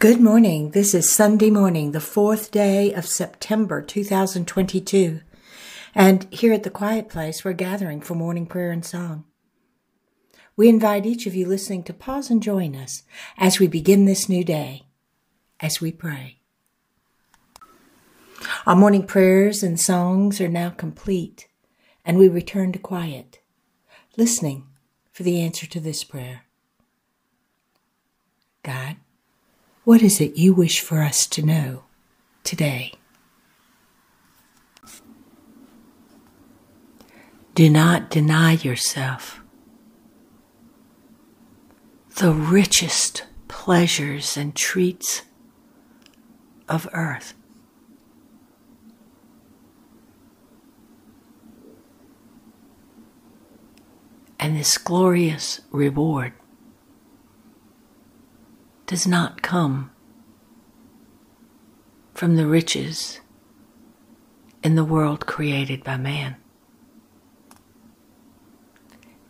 Good morning. This is Sunday morning, the fourth day of September 2022. And here at the Quiet Place, we're gathering for morning prayer and song. We invite each of you listening to pause and join us as we begin this new day, as we pray. Our morning prayers and songs are now complete, and we return to quiet, listening for the answer to this prayer. God, what is it you wish for us to know today? Do not deny yourself the richest pleasures and treats of earth. And this glorious reward does not come from the riches in the world created by man.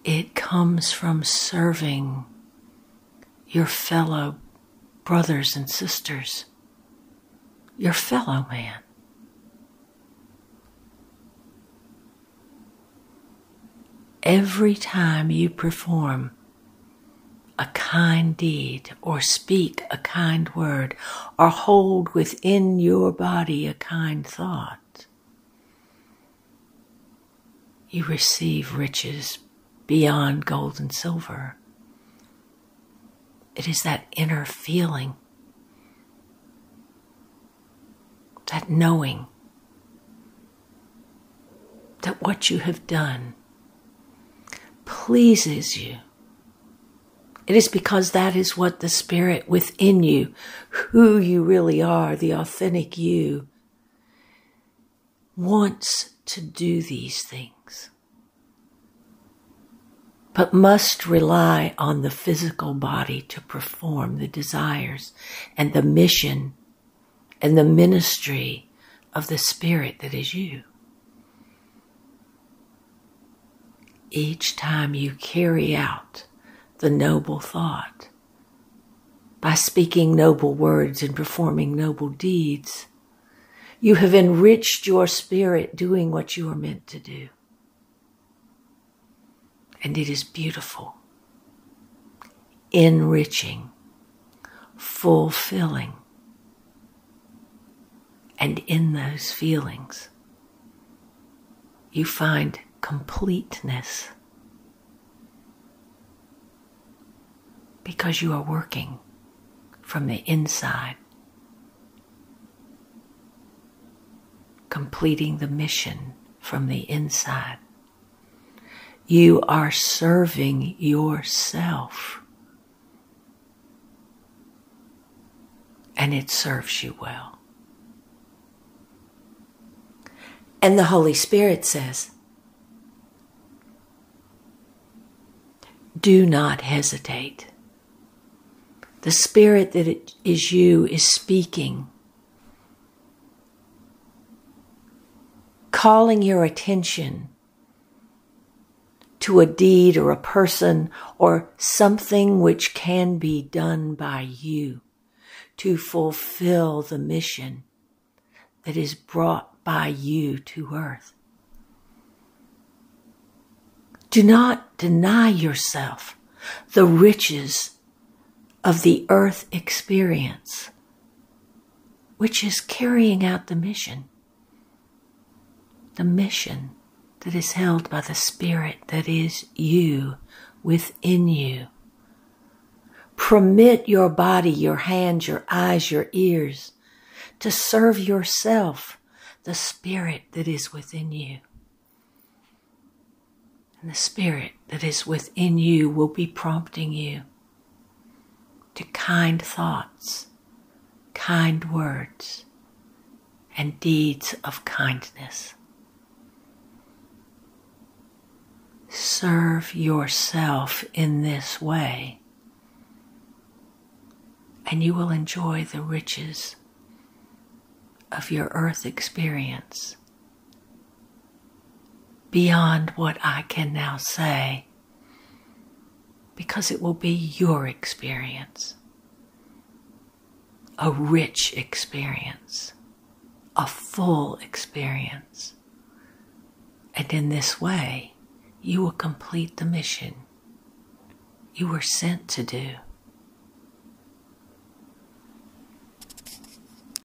It comes from serving your fellow brothers and sisters, your fellow man. Every time you perform a kind deed or speak a kind word or hold within your body a kind thought, you receive riches beyond gold and silver. It is that inner feeling, that knowing that what you have done pleases you it is because that is what the Spirit within you, who you really are, the authentic you, wants to do these things, but must rely on the physical body to perform the desires and the mission and the ministry of the Spirit that is you. Each time you carry out the noble thought. By speaking noble words and performing noble deeds, you have enriched your spirit doing what you are meant to do. And it is beautiful, enriching, fulfilling. And in those feelings, you find completeness because you are working from the inside, completing the mission from the inside. You are serving yourself. And it serves you well. And the Holy Spirit says, Do not hesitate. The spirit that is you is speaking, calling your attention to a deed or a person or something which can be done by you to fulfill the mission that is brought by you to earth. Do not deny yourself the riches of the earth experience, which is carrying out the mission. The mission that is held by the Spirit that is you within you. Permit your body, your hands, your eyes, your ears to serve yourself, the Spirit that is within you. And the Spirit that is within you will be prompting you to kind thoughts, kind words, and deeds of kindness. Serve yourself in this way, and you will enjoy the riches of your earth experience beyond what I can now say because it will be your experience. a rich experience, a full experience. And in this way, you will complete the mission you were sent to do.